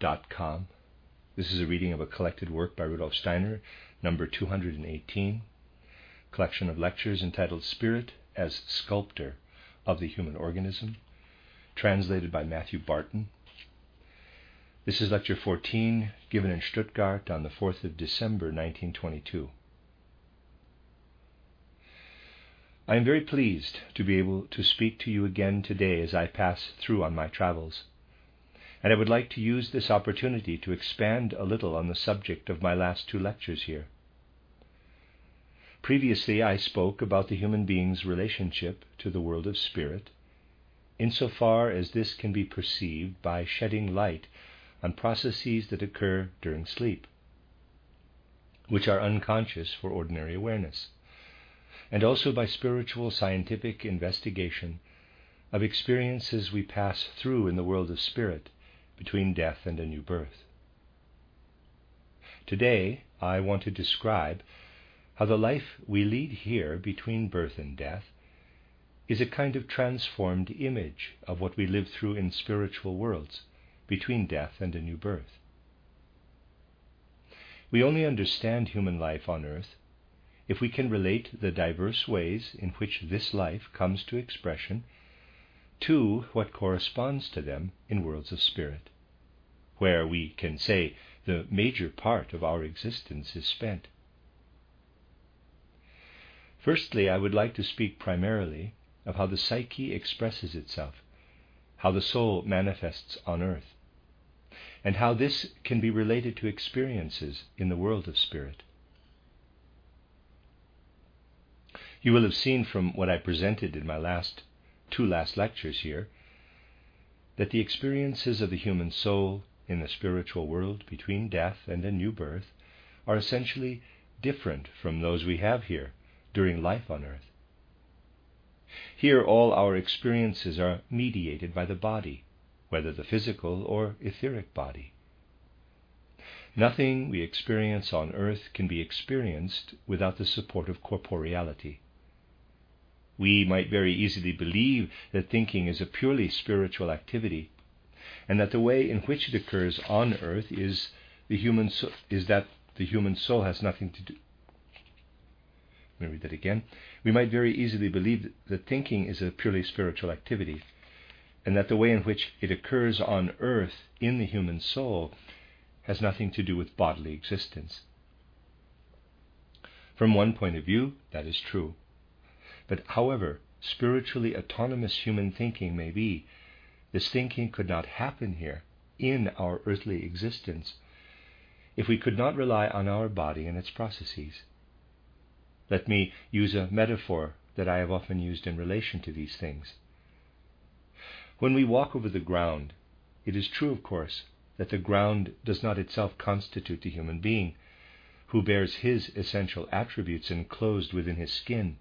rudolfsteineraudio.com. This is a reading of a collected work by Rudolf Steiner, number 218, collection of lectures entitled Spirit as Sculptor of the Human Organism, translated by Matthew Barton. This is lecture 14, given in Stuttgart on the 4th of December 1922. I am very pleased to be able to speak to you again today as I pass through on my travels. And I would like to use this opportunity to expand a little on the subject of my last two lectures here. Previously, I spoke about the human being's relationship to the world of spirit, insofar as this can be perceived by shedding light on processes that occur during sleep, which are unconscious for ordinary awareness and also by spiritual scientific investigation of experiences we pass through in the world of spirit between death and a new birth. Today, I want to describe how the life we lead here between birth and death is a kind of transformed image of what we live through in spiritual worlds between death and a new birth. We only understand human life on earth if we can relate the diverse ways in which this life comes to expression to what corresponds to them in worlds of spirit, where we can say the major part of our existence is spent. Firstly, I would like to speak primarily of how the psyche expresses itself, how the soul manifests on earth, and how this can be related to experiences in the world of spirit. You will have seen from what I presented in my last two last lectures here that the experiences of the human soul in the spiritual world between death and a new birth are essentially different from those we have here during life on earth. Here, all our experiences are mediated by the body, whether the physical or etheric body. Nothing we experience on earth can be experienced without the support of corporeality. We might very easily believe that thinking is a purely spiritual activity, and that the way in which it occurs on earth is the human so- is that the human soul has nothing to do. Let me read that again. We might very easily believe that thinking is a purely spiritual activity, and that the way in which it occurs on earth in the human soul has nothing to do with bodily existence. From one point of view, that is true. But however spiritually autonomous human thinking may be, this thinking could not happen here in our earthly existence if we could not rely on our body and its processes. Let me use a metaphor that I have often used in relation to these things. When we walk over the ground, it is true, of course, that the ground does not itself constitute the human being, who bears his essential attributes enclosed within his skin.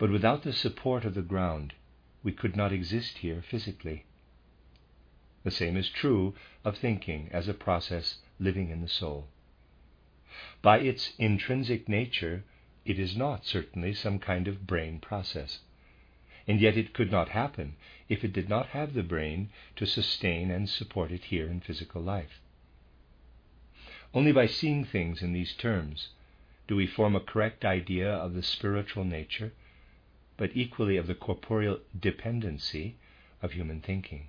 But without the support of the ground, we could not exist here physically. The same is true of thinking as a process living in the soul. By its intrinsic nature, it is not certainly some kind of brain process. And yet it could not happen if it did not have the brain to sustain and support it here in physical life. Only by seeing things in these terms do we form a correct idea of the spiritual nature but equally of the corporeal dependency of human thinking.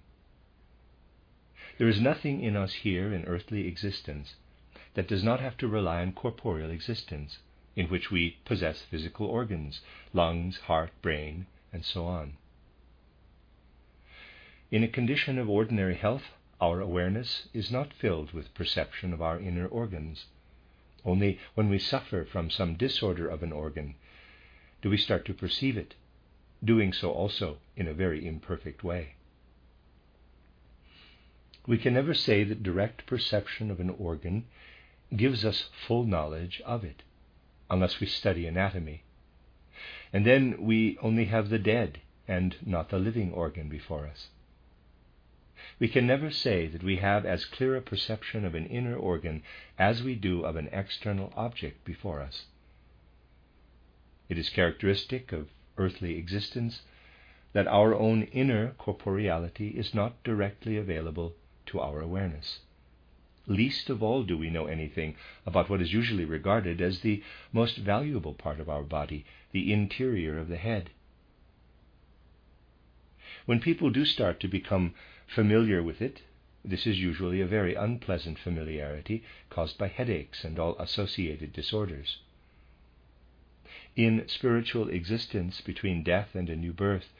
There is nothing in us here in earthly existence that does not have to rely on corporeal existence, in which we possess physical organs, lungs, heart, brain, and so on. In a condition of ordinary health, our awareness is not filled with perception of our inner organs. Only when we suffer from some disorder of an organ do we start to perceive it doing so also in a very imperfect way. We can never say that direct perception of an organ gives us full knowledge of it, unless we study anatomy. And then we only have the dead and not the living organ before us. We can never say that we have as clear a perception of an inner organ as we do of an external object before us. It is characteristic of earthly existence that our own inner corporeality is not directly available to our awareness. Least of all do we know anything about what is usually regarded as the most valuable part of our body, the interior of the head. When people do start to become familiar with it, this is usually a very unpleasant familiarity caused by headaches and all associated disorders. In spiritual existence between death and a new birth,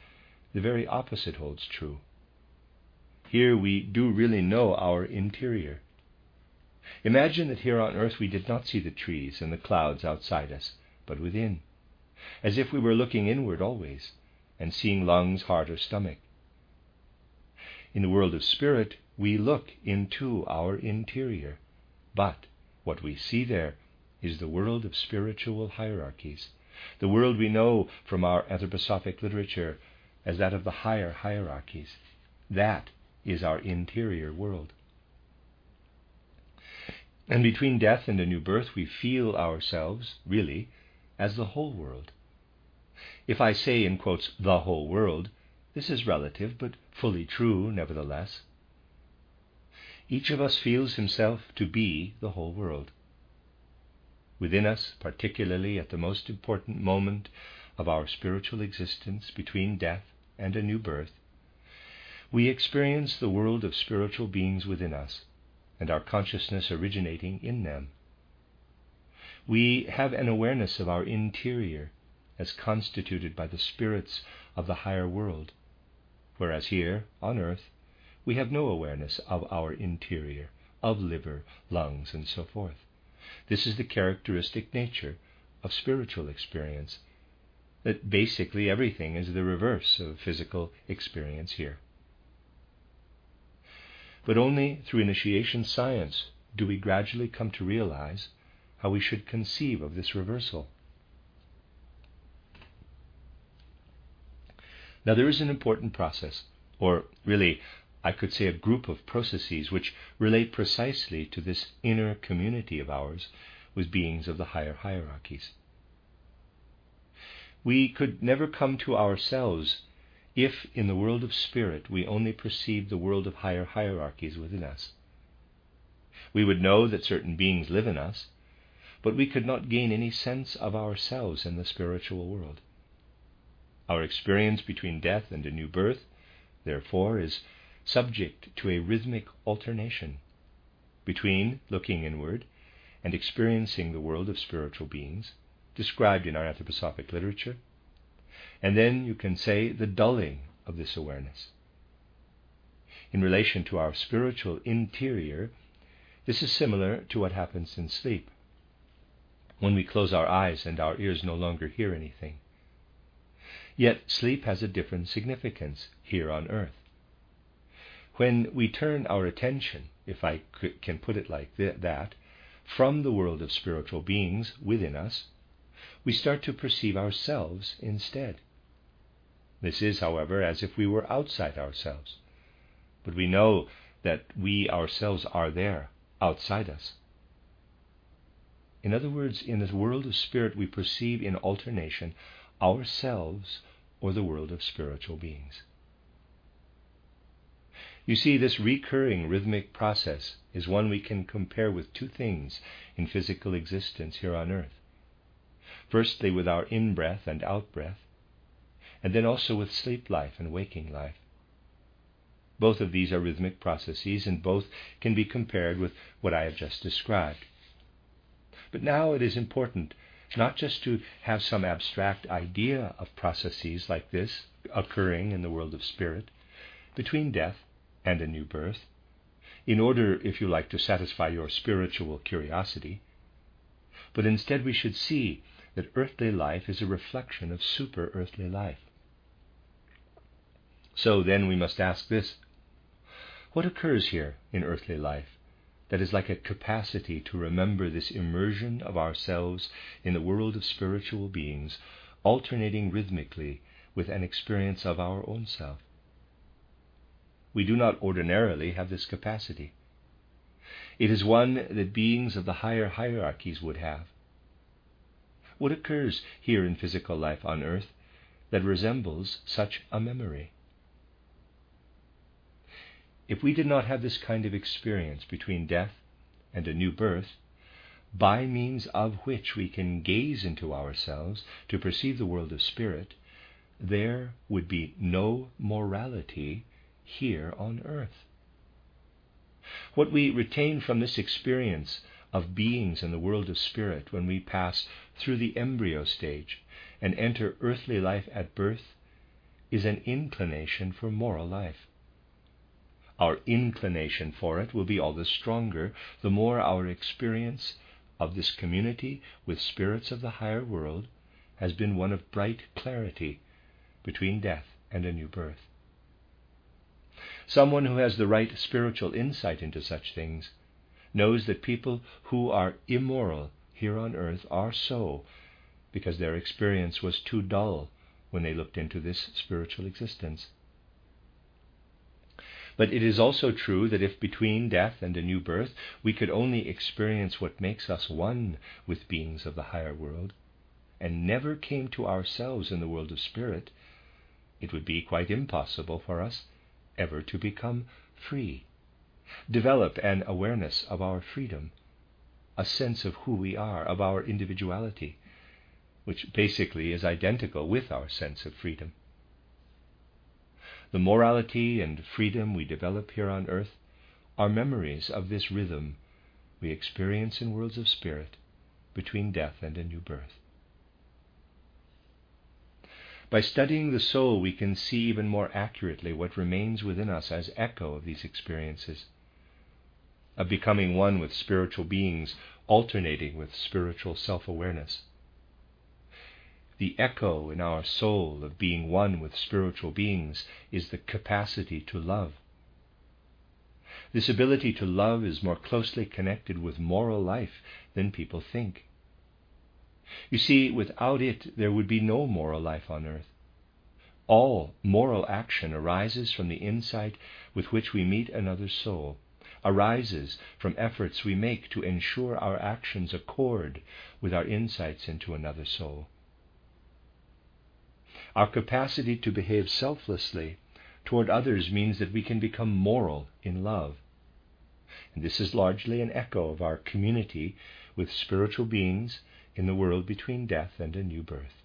the very opposite holds true. Here we do really know our interior. Imagine that here on earth we did not see the trees and the clouds outside us, but within, as if we were looking inward always and seeing lungs, heart, or stomach. In the world of spirit, we look into our interior, but what we see there is the world of spiritual hierarchies, the world we know from our anthroposophic literature as that of the higher hierarchies. That is our interior world. And between death and a new birth, we feel ourselves, really, as the whole world. If I say, in quotes, the whole world, this is relative, but fully true, nevertheless. Each of us feels himself to be the whole world. Within us, particularly at the most important moment of our spiritual existence between death and a new birth, we experience the world of spiritual beings within us and our consciousness originating in them. We have an awareness of our interior as constituted by the spirits of the higher world, whereas here, on earth, we have no awareness of our interior, of liver, lungs, and so forth. This is the characteristic nature of spiritual experience, that basically everything is the reverse of physical experience here. But only through initiation science do we gradually come to realize how we should conceive of this reversal. Now, there is an important process, or really, I could say a group of processes which relate precisely to this inner community of ours with beings of the higher hierarchies. We could never come to ourselves if in the world of spirit we only perceived the world of higher hierarchies within us. We would know that certain beings live in us, but we could not gain any sense of ourselves in the spiritual world. Our experience between death and a new birth, therefore, is subject to a rhythmic alternation between looking inward and experiencing the world of spiritual beings, described in our anthroposophic literature, and then you can say the dulling of this awareness. In relation to our spiritual interior, this is similar to what happens in sleep. When we close our eyes and our ears no longer hear anything. Yet sleep has a different significance here on earth. When we turn our attention, if I can put it like that, from the world of spiritual beings within us, we start to perceive ourselves instead. This is, however, as if we were outside ourselves. But we know that we ourselves are there, outside us. In other words, in the world of spirit, we perceive in alternation ourselves or the world of spiritual beings. You see, this recurring rhythmic process is one we can compare with two things in physical existence here on earth. Firstly, with our in breath and out breath, and then also with sleep life and waking life. Both of these are rhythmic processes, and both can be compared with what I have just described. But now it is important not just to have some abstract idea of processes like this occurring in the world of spirit between death and a new birth, in order, if you like, to satisfy your spiritual curiosity, but instead we should see that earthly life is a reflection of super earthly life. So then we must ask this What occurs here in earthly life that is like a capacity to remember this immersion of ourselves in the world of spiritual beings, alternating rhythmically with an experience of our own self? We do not ordinarily have this capacity. It is one that beings of the higher hierarchies would have. What occurs here in physical life on earth that resembles such a memory? If we did not have this kind of experience between death and a new birth, by means of which we can gaze into ourselves to perceive the world of spirit, there would be no morality here on earth. What we retain from this experience of beings in the world of spirit when we pass through the embryo stage and enter earthly life at birth is an inclination for moral life. Our inclination for it will be all the stronger the more our experience of this community with spirits of the higher world has been one of bright clarity between death and a new birth. Someone who has the right spiritual insight into such things knows that people who are immoral here on earth are so because their experience was too dull when they looked into this spiritual existence. But it is also true that if between death and a new birth we could only experience what makes us one with beings of the higher world, and never came to ourselves in the world of spirit, it would be quite impossible for us ever to become free, develop an awareness of our freedom, a sense of who we are, of our individuality, which basically is identical with our sense of freedom. The morality and freedom we develop here on earth are memories of this rhythm we experience in worlds of spirit between death and a new birth. By studying the soul, we can see even more accurately what remains within us as echo of these experiences, of becoming one with spiritual beings, alternating with spiritual self awareness the echo in our soul of being one with spiritual beings is the capacity to love. This ability to love is more closely connected with moral life than people think. You see, without it, there would be no moral life on earth. All moral action arises from the insight with which we meet another soul, arises from efforts we make to ensure our actions accord with our insights into another soul. Our capacity to behave selflessly toward others means that we can become moral in love. And this is largely an echo of our community with spiritual beings in the world between death and a new birth.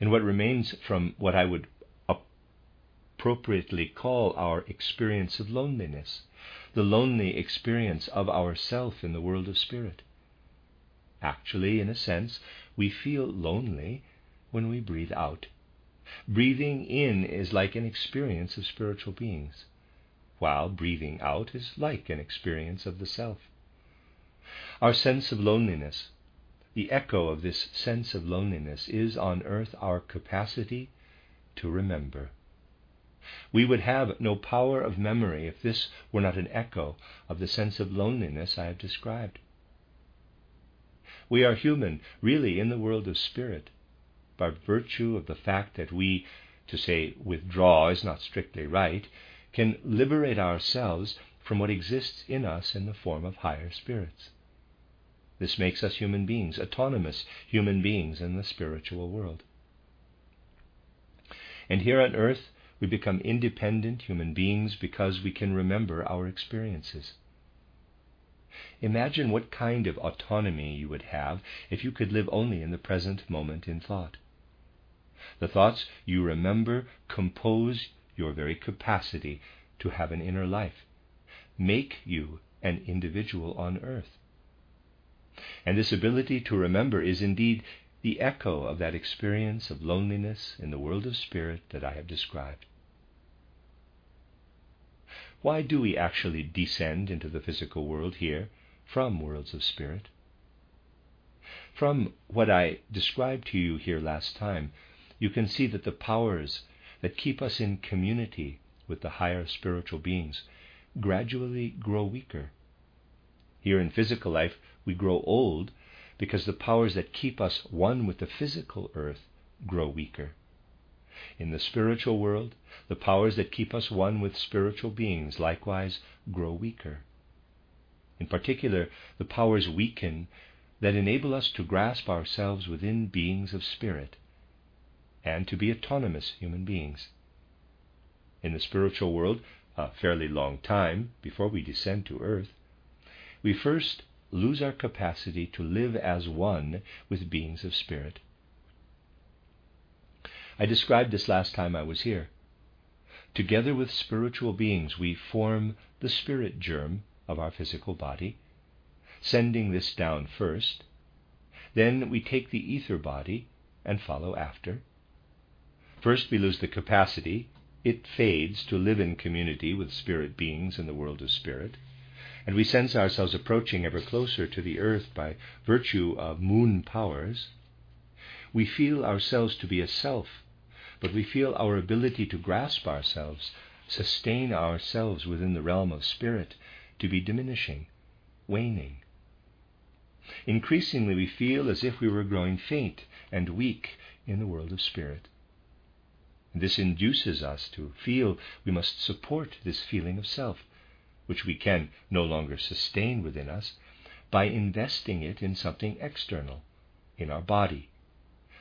And what remains from what I would appropriately call our experience of loneliness, the lonely experience of ourself in the world of spirit. Actually, in a sense, we feel lonely when we breathe out. Breathing in is like an experience of spiritual beings, while breathing out is like an experience of the self. Our sense of loneliness, the echo of this sense of loneliness, is on earth our capacity to remember. We would have no power of memory if this were not an echo of the sense of loneliness I have described. We are human, really, in the world of spirit, by virtue of the fact that we, to say withdraw is not strictly right, can liberate ourselves from what exists in us in the form of higher spirits. This makes us human beings, autonomous human beings in the spiritual world. And here on earth, we become independent human beings because we can remember our experiences. Imagine what kind of autonomy you would have if you could live only in the present moment in thought. The thoughts you remember compose your very capacity to have an inner life, make you an individual on earth. And this ability to remember is indeed the echo of that experience of loneliness in the world of spirit that I have described. Why do we actually descend into the physical world here from worlds of spirit? From what I described to you here last time, you can see that the powers that keep us in community with the higher spiritual beings gradually grow weaker. Here in physical life, we grow old because the powers that keep us one with the physical earth grow weaker. In the spiritual world, the powers that keep us one with spiritual beings likewise grow weaker. In particular, the powers weaken that enable us to grasp ourselves within beings of spirit and to be autonomous human beings. In the spiritual world, a fairly long time before we descend to earth, we first lose our capacity to live as one with beings of spirit. I described this last time I was here. Together with spiritual beings, we form the spirit germ of our physical body, sending this down first. Then we take the ether body and follow after. First, we lose the capacity, it fades to live in community with spirit beings in the world of spirit, and we sense ourselves approaching ever closer to the earth by virtue of moon powers. We feel ourselves to be a self, but we feel our ability to grasp ourselves, sustain ourselves within the realm of spirit, to be diminishing, waning. Increasingly, we feel as if we were growing faint and weak in the world of spirit. This induces us to feel we must support this feeling of self, which we can no longer sustain within us, by investing it in something external, in our body,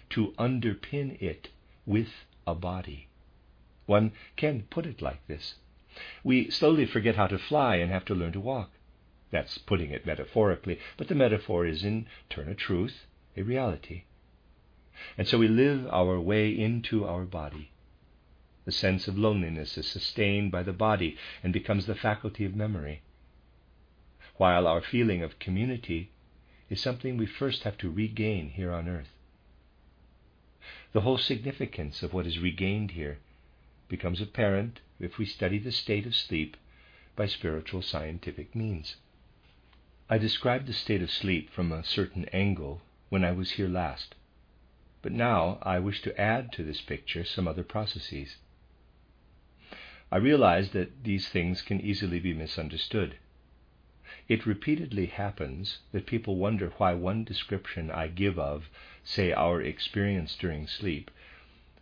to underpin it with a body. One can put it like this. We slowly forget how to fly and have to learn to walk. That's putting it metaphorically, but the metaphor is in turn a truth, a reality. And so we live our way into our body. The sense of loneliness is sustained by the body and becomes the faculty of memory, while our feeling of community is something we first have to regain here on earth. The whole significance of what is regained here becomes apparent if we study the state of sleep by spiritual scientific means. I described the state of sleep from a certain angle when I was here last, but now I wish to add to this picture some other processes. I realize that these things can easily be misunderstood. It repeatedly happens that people wonder why one description I give of, say, our experience during sleep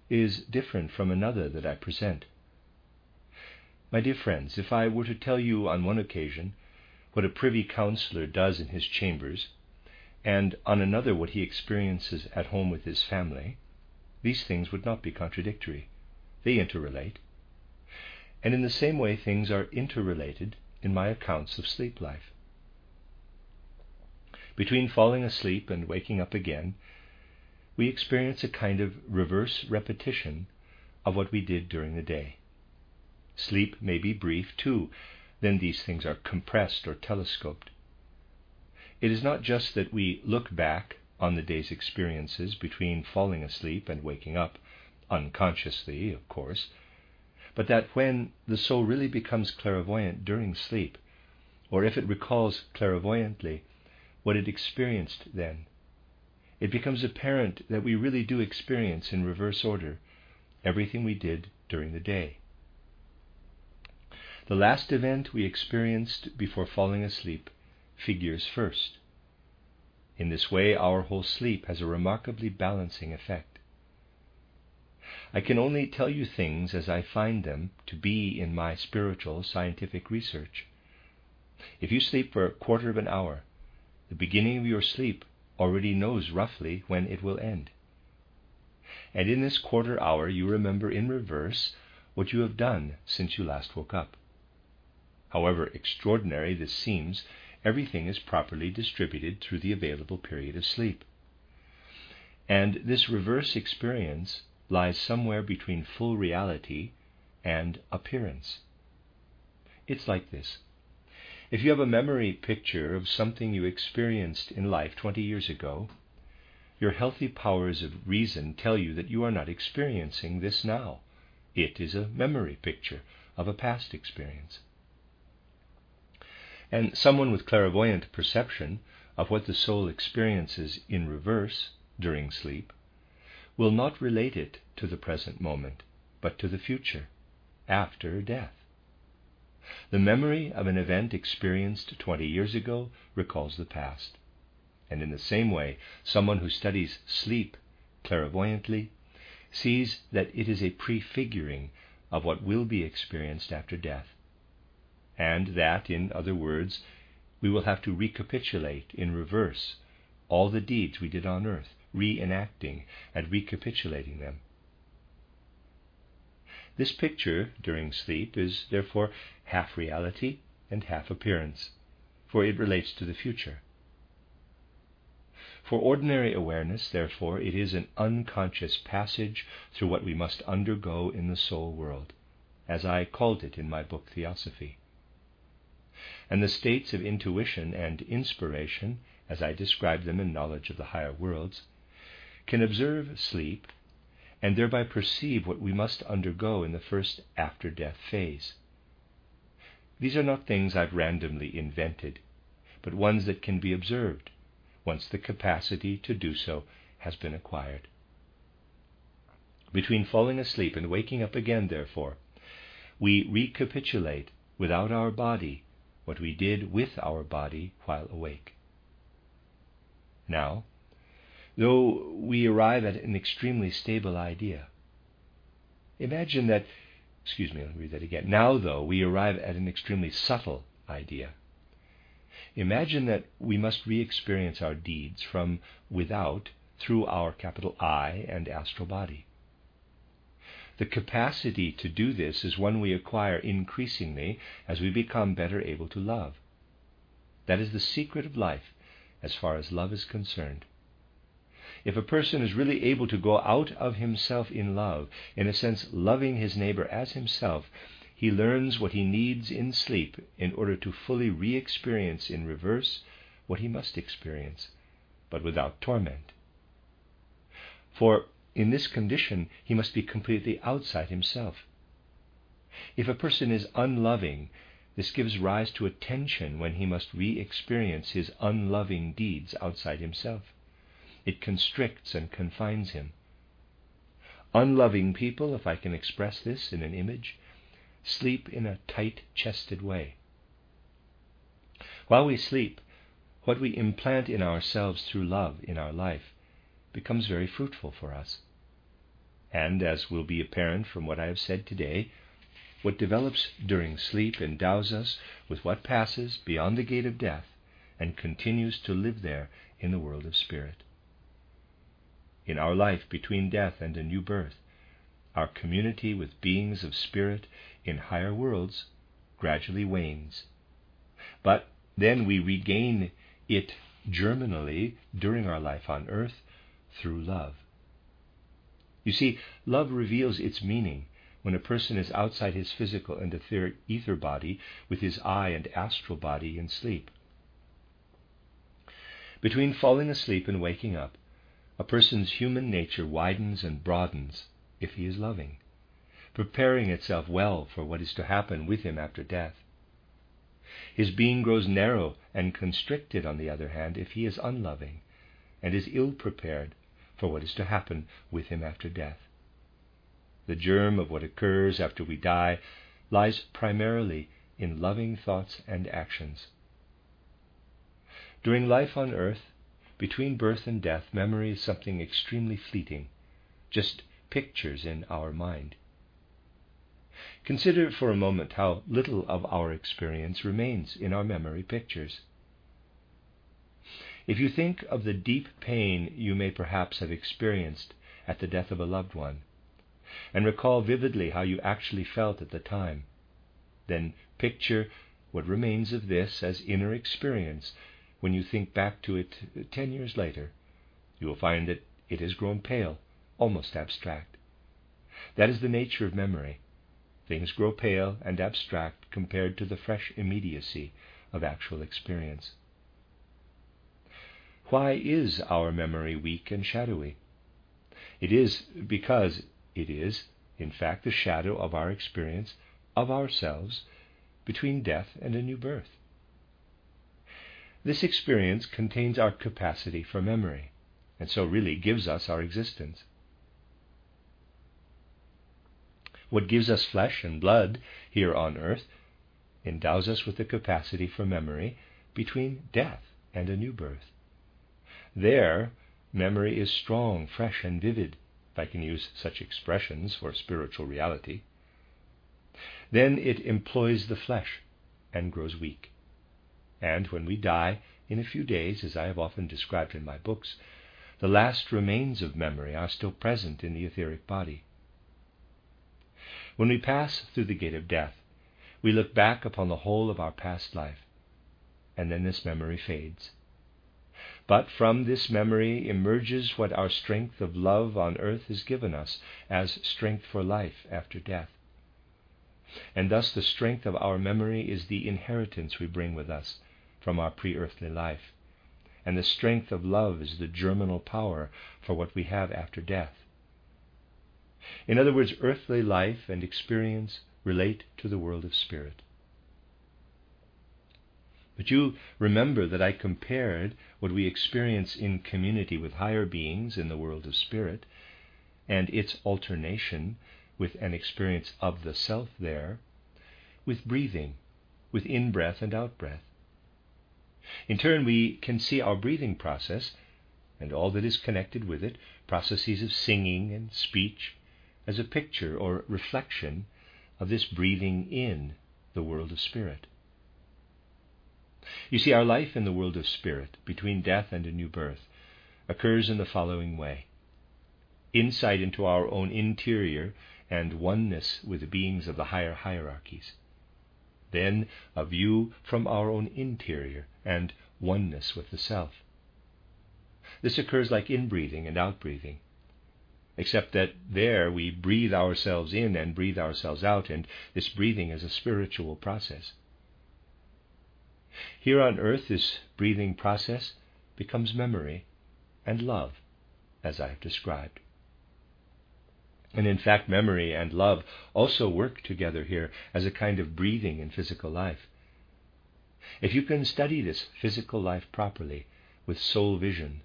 is different from another that I present. My dear friends, if I were to tell you on one occasion what a privy councillor does in his chambers, and on another what he experiences at home with his family, these things would not be contradictory. They interrelate. And in the same way, things are interrelated in my accounts of sleep life. Between falling asleep and waking up again, we experience a kind of reverse repetition of what we did during the day. Sleep may be brief, too, then these things are compressed or telescoped. It is not just that we look back on the day's experiences between falling asleep and waking up, unconsciously, of course, but that when the soul really becomes clairvoyant during sleep, or if it recalls clairvoyantly what it experienced then, it becomes apparent that we really do experience in reverse order everything we did during the day. The last event we experienced before falling asleep figures first. In this way, our whole sleep has a remarkably balancing effect. I can only tell you things as I find them to be in my spiritual scientific research. If you sleep for a quarter of an hour, the beginning of your sleep already knows roughly when it will end. And in this quarter hour, you remember in reverse what you have done since you last woke up. However extraordinary this seems, everything is properly distributed through the available period of sleep. And this reverse experience lies somewhere between full reality and appearance. It's like this. If you have a memory picture of something you experienced in life 20 years ago, your healthy powers of reason tell you that you are not experiencing this now. It is a memory picture of a past experience. And someone with clairvoyant perception of what the soul experiences in reverse during sleep will not relate it to the present moment, but to the future, after death. The memory of an event experienced 20 years ago recalls the past. And in the same way, someone who studies sleep clairvoyantly sees that it is a prefiguring of what will be experienced after death. And that, in other words, we will have to recapitulate in reverse all the deeds we did on earth, reenacting and recapitulating them. This picture during sleep is therefore half reality and half appearance, for it relates to the future. For ordinary awareness, therefore, it is an unconscious passage through what we must undergo in the soul world, as I called it in my book Theosophy. And the states of intuition and inspiration, as I describe them in Knowledge of the Higher Worlds, can observe sleep and thereby perceive what we must undergo in the first after death phase. These are not things I've randomly invented, but ones that can be observed once the capacity to do so has been acquired. Between falling asleep and waking up again, therefore, we recapitulate without our body what we did with our body while awake. Now, though we arrive at an extremely stable idea, imagine that, excuse me, let me read that again. Now, though, we arrive at an extremely subtle idea. Imagine that we must re experience our deeds from without through our capital I and astral body. The capacity to do this is one we acquire increasingly as we become better able to love. That is the secret of life as far as love is concerned. If a person is really able to go out of himself in love, in a sense loving his neighbor as himself, he learns what he needs in sleep in order to fully re experience in reverse what he must experience, but without torment. For in this condition, he must be completely outside himself. If a person is unloving, this gives rise to a tension when he must re experience his unloving deeds outside himself. It constricts and confines him. Unloving people, if I can express this in an image, sleep in a tight chested way. While we sleep, what we implant in ourselves through love in our life becomes very fruitful for us. And, as will be apparent from what I have said today, what develops during sleep endows us with what passes beyond the gate of death and continues to live there in the world of spirit. In our life between death and a new birth, our community with beings of spirit in higher worlds gradually wanes. But then we regain it germinally during our life on earth through love. You see, love reveals its meaning when a person is outside his physical and etheric ether body with his I and astral body in sleep. Between falling asleep and waking up, a person's human nature widens and broadens if he is loving, preparing itself well for what is to happen with him after death. His being grows narrow and constricted, on the other hand, if he is unloving and is ill prepared for what is to happen with him after death. The germ of what occurs after we die lies primarily in loving thoughts and actions. During life on earth, between birth and death, memory is something extremely fleeting, just pictures in our mind. Consider for a moment how little of our experience remains in our memory pictures. If you think of the deep pain you may perhaps have experienced at the death of a loved one, and recall vividly how you actually felt at the time, then picture what remains of this as inner experience when you think back to it ten years later. You will find that it has grown pale almost abstract. That is the nature of memory. Things grow pale and abstract compared to the fresh immediacy of actual experience. Why is our memory weak and shadowy? It is because it is, in fact, the shadow of our experience of ourselves between death and a new birth. This experience contains our capacity for memory, and so really gives us our existence. what gives us flesh and blood here on earth, endows us with the capacity for memory between death and a new birth. There, memory is strong, fresh, and vivid, if I can use such expressions for spiritual reality. Then it employs the flesh and grows weak. And when we die, in a few days, as I have often described in my books, the last remains of memory are still present in the etheric body. When we pass through the gate of death, we look back upon the whole of our past life, and then this memory fades. But from this memory emerges what our strength of love on earth has given us as strength for life after death. And thus the strength of our memory is the inheritance we bring with us from our pre earthly life. And the strength of love is the germinal power for what we have after death. In other words, earthly life and experience relate to the world of spirit. But you remember that I compared what we experience in community with higher beings in the world of spirit and its alternation with an experience of the self there with breathing, with in breath and out breath. In turn, we can see our breathing process and all that is connected with it, processes of singing and speech, as a picture or reflection of this breathing in the world of spirit. You see, our life in the world of spirit, between death and a new birth, occurs in the following way insight into our own interior and oneness with the beings of the higher hierarchies. Then a view from our own interior and oneness with the self. This occurs like inbreathing and outbreathing, except that there we breathe ourselves in and breathe ourselves out, and this breathing is a spiritual process. Here on earth, this breathing process becomes memory and love, as I have described. And in fact, memory and love also work together here as a kind of breathing in physical life. If you can study this physical life properly with soul vision,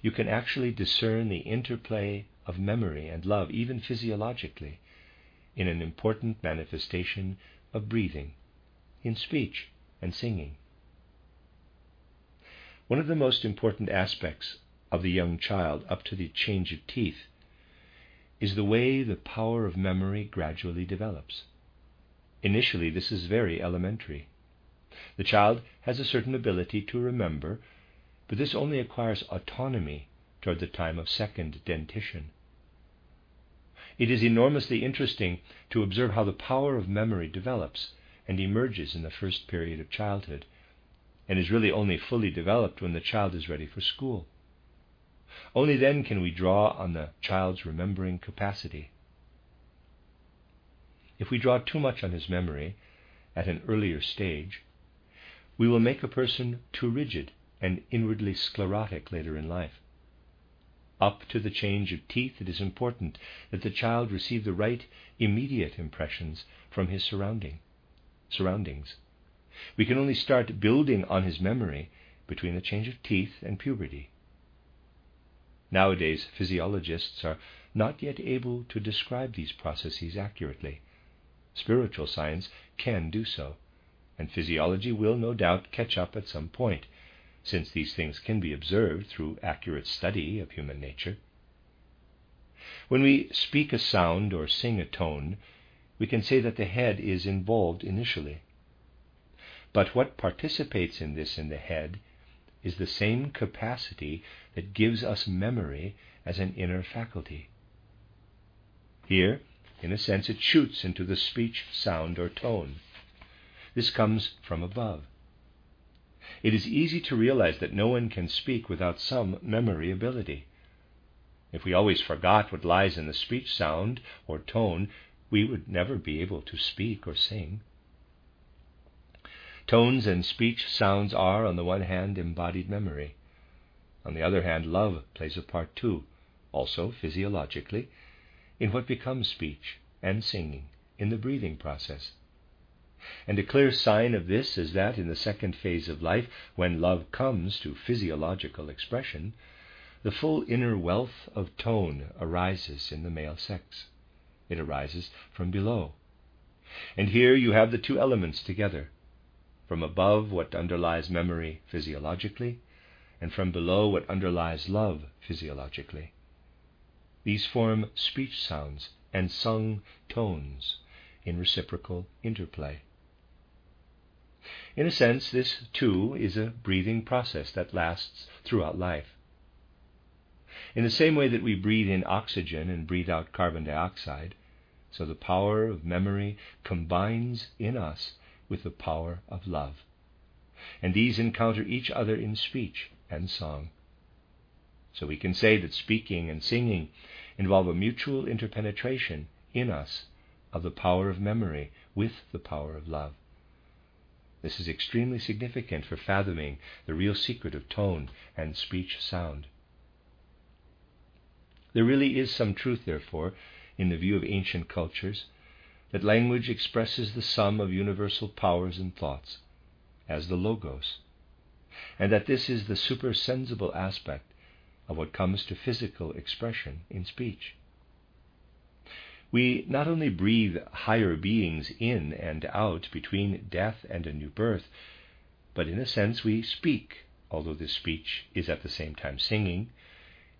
you can actually discern the interplay of memory and love, even physiologically, in an important manifestation of breathing, in speech and singing. One of the most important aspects of the young child up to the change of teeth is the way the power of memory gradually develops. Initially, this is very elementary. The child has a certain ability to remember, but this only acquires autonomy toward the time of second dentition. It is enormously interesting to observe how the power of memory develops and emerges in the first period of childhood, and is really only fully developed when the child is ready for school. Only then can we draw on the child's remembering capacity. If we draw too much on his memory at an earlier stage, we will make a person too rigid and inwardly sclerotic later in life. Up to the change of teeth, it is important that the child receive the right immediate impressions from his surrounding, surroundings. We can only start building on his memory between the change of teeth and puberty. Nowadays, physiologists are not yet able to describe these processes accurately. Spiritual science can do so, and physiology will no doubt catch up at some point, since these things can be observed through accurate study of human nature. When we speak a sound or sing a tone, we can say that the head is involved initially. But what participates in this in the head is the same capacity that gives us memory as an inner faculty. Here, in a sense, it shoots into the speech, sound, or tone. This comes from above. It is easy to realize that no one can speak without some memory ability. If we always forgot what lies in the speech sound or tone, we would never be able to speak or sing. Tones and speech sounds are, on the one hand, embodied memory. On the other hand, love plays a part too, also physiologically, in what becomes speech and singing in the breathing process. And a clear sign of this is that in the second phase of life, when love comes to physiological expression, the full inner wealth of tone arises in the male sex. It arises from below. And here you have the two elements together. From above, what underlies memory physiologically, and from below, what underlies love physiologically. These form speech sounds and sung tones in reciprocal interplay. In a sense, this too is a breathing process that lasts throughout life. In the same way that we breathe in oxygen and breathe out carbon dioxide, so the power of memory combines in us with the power of love. And these encounter each other in speech and song. So we can say that speaking and singing involve a mutual interpenetration in us of the power of memory with the power of love. This is extremely significant for fathoming the real secret of tone and speech sound. There really is some truth, therefore, in the view of ancient cultures, that language expresses the sum of universal powers and thoughts, as the Logos, and that this is the supersensible aspect of what comes to physical expression in speech. We not only breathe higher beings in and out between death and a new birth, but in a sense we speak, although this speech is at the same time singing,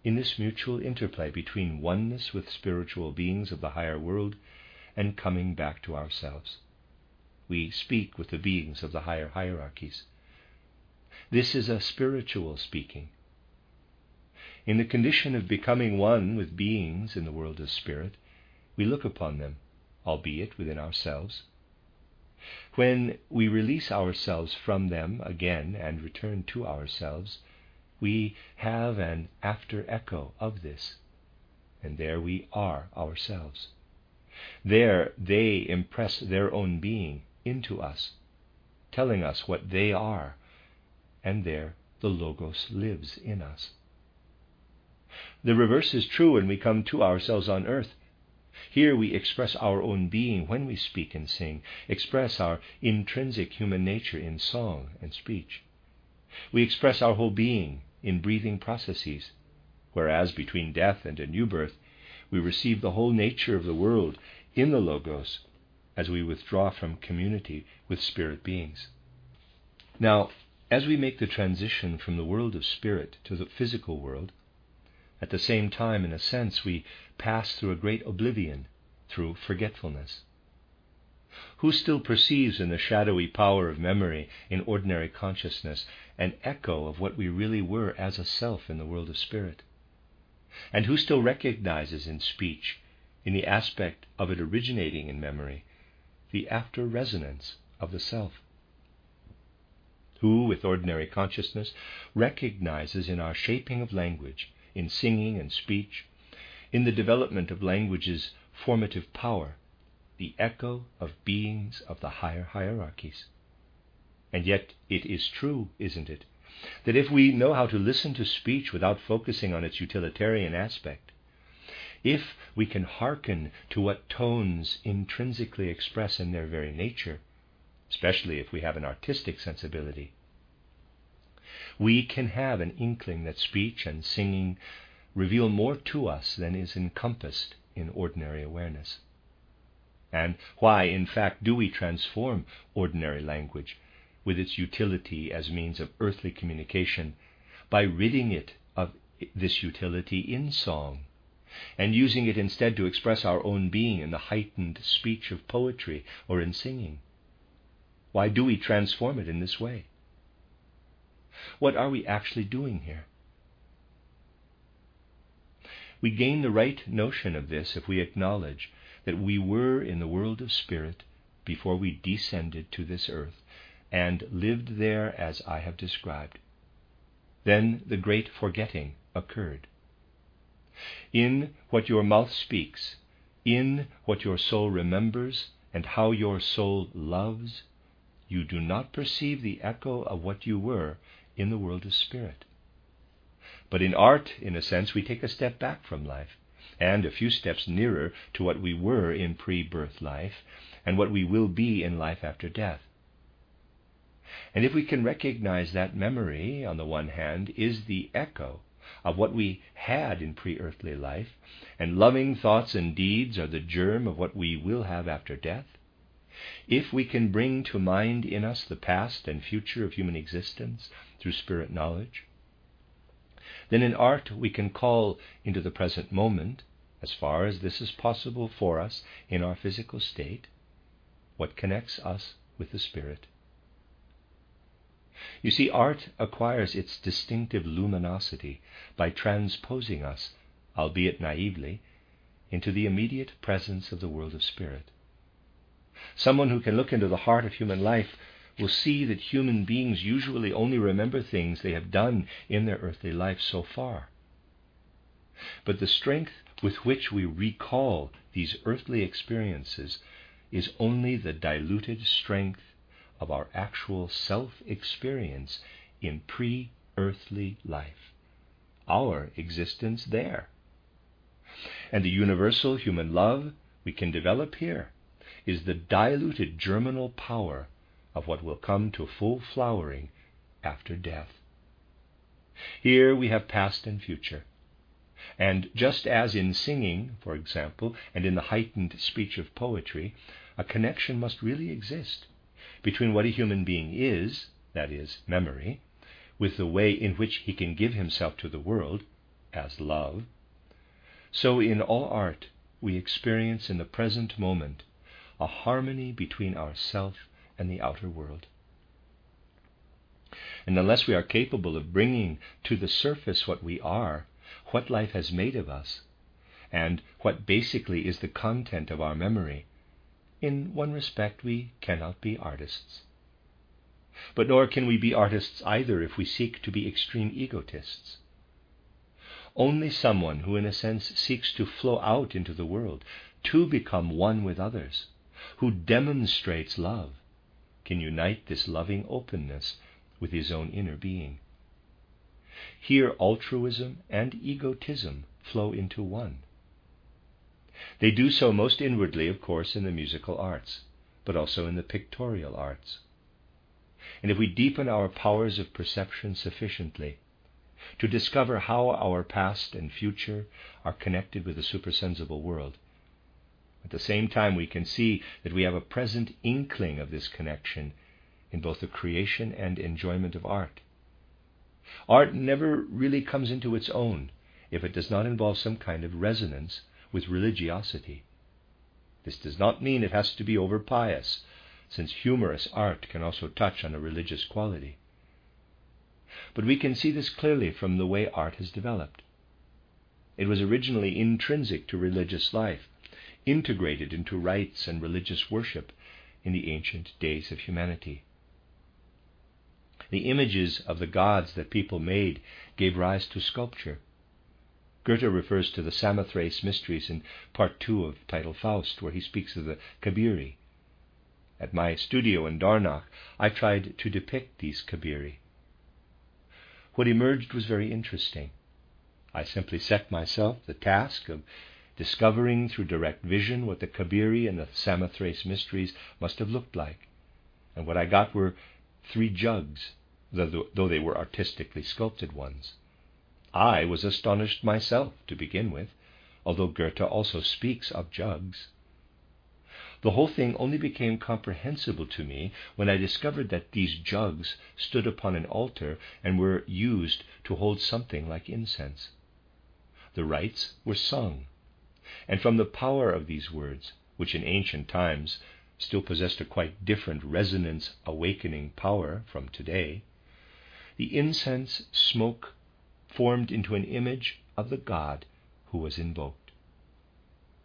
in this mutual interplay between oneness with spiritual beings of the higher world and coming back to ourselves. We speak with the beings of the higher hierarchies. This is a spiritual speaking. In the condition of becoming one with beings in the world of spirit, we look upon them, albeit within ourselves. When we release ourselves from them again and return to ourselves, we have an after echo of this, and there we are ourselves. There they impress their own being into us, telling us what they are, and there the Logos lives in us. The reverse is true when we come to ourselves on earth here we express our own being when we speak and sing, express our intrinsic human nature in song and speech. We express our whole being in breathing processes, whereas between death and a new birth, we receive the whole nature of the world in the Logos as we withdraw from community with spirit beings. Now, as we make the transition from the world of spirit to the physical world, at the same time, in a sense, we pass through a great oblivion, through forgetfulness. Who still perceives in the shadowy power of memory in ordinary consciousness an echo of what we really were as a self in the world of spirit? And who still recognizes in speech, in the aspect of it originating in memory, the after resonance of the self? Who, with ordinary consciousness, recognizes in our shaping of language in singing and speech, in the development of language's formative power, the echo of beings of the higher hierarchies. And yet it is true, isn't it, that if we know how to listen to speech without focusing on its utilitarian aspect, if we can hearken to what tones intrinsically express in their very nature, especially if we have an artistic sensibility, we can have an inkling that speech and singing reveal more to us than is encompassed in ordinary awareness. And why, in fact, do we transform ordinary language with its utility as means of earthly communication by ridding it of this utility in song and using it instead to express our own being in the heightened speech of poetry or in singing? Why do we transform it in this way? What are we actually doing here? We gain the right notion of this if we acknowledge that we were in the world of spirit before we descended to this earth and lived there as I have described. Then the great forgetting occurred. In what your mouth speaks, in what your soul remembers, and how your soul loves, you do not perceive the echo of what you were in the world of spirit. But in art, in a sense, we take a step back from life and a few steps nearer to what we were in pre birth life and what we will be in life after death. And if we can recognize that memory, on the one hand, is the echo of what we had in pre earthly life, and loving thoughts and deeds are the germ of what we will have after death, if we can bring to mind in us the past and future of human existence through spirit knowledge, then in art we can call into the present moment, as far as this is possible for us in our physical state, what connects us with the spirit. You see, art acquires its distinctive luminosity by transposing us, albeit naively, into the immediate presence of the world of spirit. Someone who can look into the heart of human life will see that human beings usually only remember things they have done in their earthly life so far. But the strength with which we recall these earthly experiences is only the diluted strength of our actual self experience in pre earthly life, our existence there. And the universal human love we can develop here is the diluted germinal power of what will come to full flowering after death. Here we have past and future. And just as in singing, for example, and in the heightened speech of poetry, a connection must really exist between what a human being is, that is, memory, with the way in which he can give himself to the world, as love, so in all art we experience in the present moment a harmony between ourself and the outer world. And unless we are capable of bringing to the surface what we are, what life has made of us, and what basically is the content of our memory, in one respect we cannot be artists. But nor can we be artists either if we seek to be extreme egotists. Only someone who, in a sense, seeks to flow out into the world, to become one with others, who demonstrates love, can unite this loving openness with his own inner being. Here, altruism and egotism flow into one. They do so most inwardly, of course, in the musical arts, but also in the pictorial arts. And if we deepen our powers of perception sufficiently to discover how our past and future are connected with the supersensible world, at the same time, we can see that we have a present inkling of this connection in both the creation and enjoyment of art. Art never really comes into its own if it does not involve some kind of resonance with religiosity. This does not mean it has to be over pious, since humorous art can also touch on a religious quality. But we can see this clearly from the way art has developed. It was originally intrinsic to religious life, integrated into rites and religious worship in the ancient days of humanity. The images of the gods that people made gave rise to sculpture. Goethe refers to the Samothrace mysteries in part two of Title Faust, where he speaks of the Kabiri. At my studio in Dornach, I tried to depict these Kabiri. What emerged was very interesting. I simply set myself the task of discovering through direct vision what the Kabiri and the Samothrace mysteries must have looked like. And what I got were three jugs, though they were artistically sculpted ones. I was astonished myself to begin with, although Goethe also speaks of jugs. The whole thing only became comprehensible to me when I discovered that these jugs stood upon an altar and were used to hold something like incense. The rites were sung, and from the power of these words, which in ancient times still possessed a quite different resonance awakening power from today, the incense smoke formed into an image of the God who was invoked.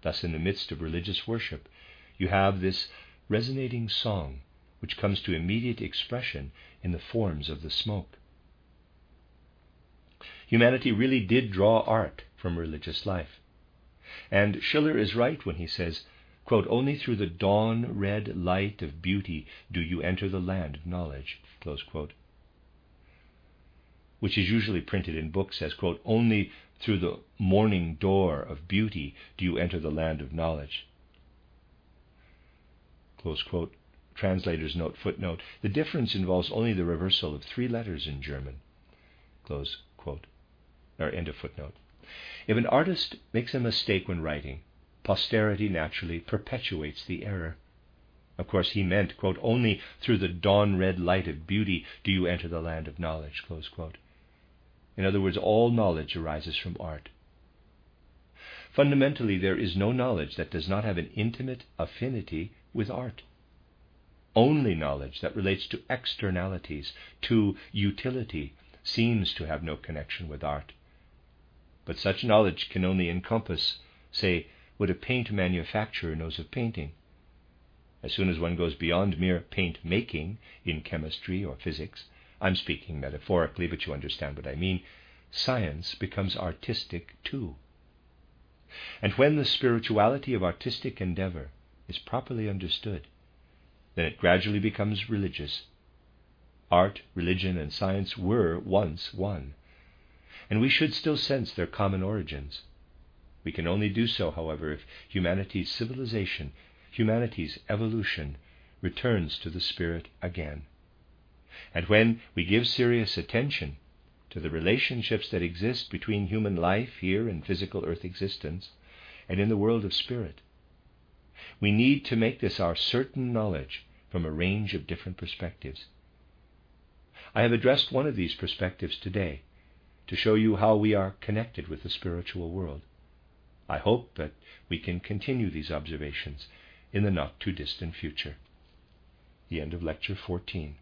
Thus, in the midst of religious worship, you have this resonating song which comes to immediate expression in the forms of the smoke. Humanity really did draw art from religious life. And Schiller is right when he says, quote, Only through the dawn red light of beauty do you enter the land of knowledge, which is usually printed in books as, quote, Only through the morning door of beauty do you enter the land of knowledge. Quote. Translator's note, footnote. The difference involves only the reversal of three letters in German. Close quote. or end of footnote. If an artist makes a mistake when writing, posterity naturally perpetuates the error. Of course, he meant, quote, only through the dawn red light of beauty do you enter the land of knowledge, close quote. In other words, all knowledge arises from art. Fundamentally, there is no knowledge that does not have an intimate affinity with art. Only knowledge that relates to externalities, to utility, seems to have no connection with art. But such knowledge can only encompass, say, what a paint manufacturer knows of painting. As soon as one goes beyond mere paint making in chemistry or physics, I'm speaking metaphorically, but you understand what I mean, science becomes artistic too. And when the spirituality of artistic endeavor is properly understood, then it gradually becomes religious. Art, religion, and science were once one, and we should still sense their common origins. We can only do so, however, if humanity's civilization, humanity's evolution, returns to the Spirit again. And when we give serious attention to the relationships that exist between human life here in physical earth existence and in the world of spirit, we need to make this our certain knowledge from a range of different perspectives. I have addressed one of these perspectives today to show you how we are connected with the spiritual world. I hope that we can continue these observations in the not too distant future. The end of Lecture 14.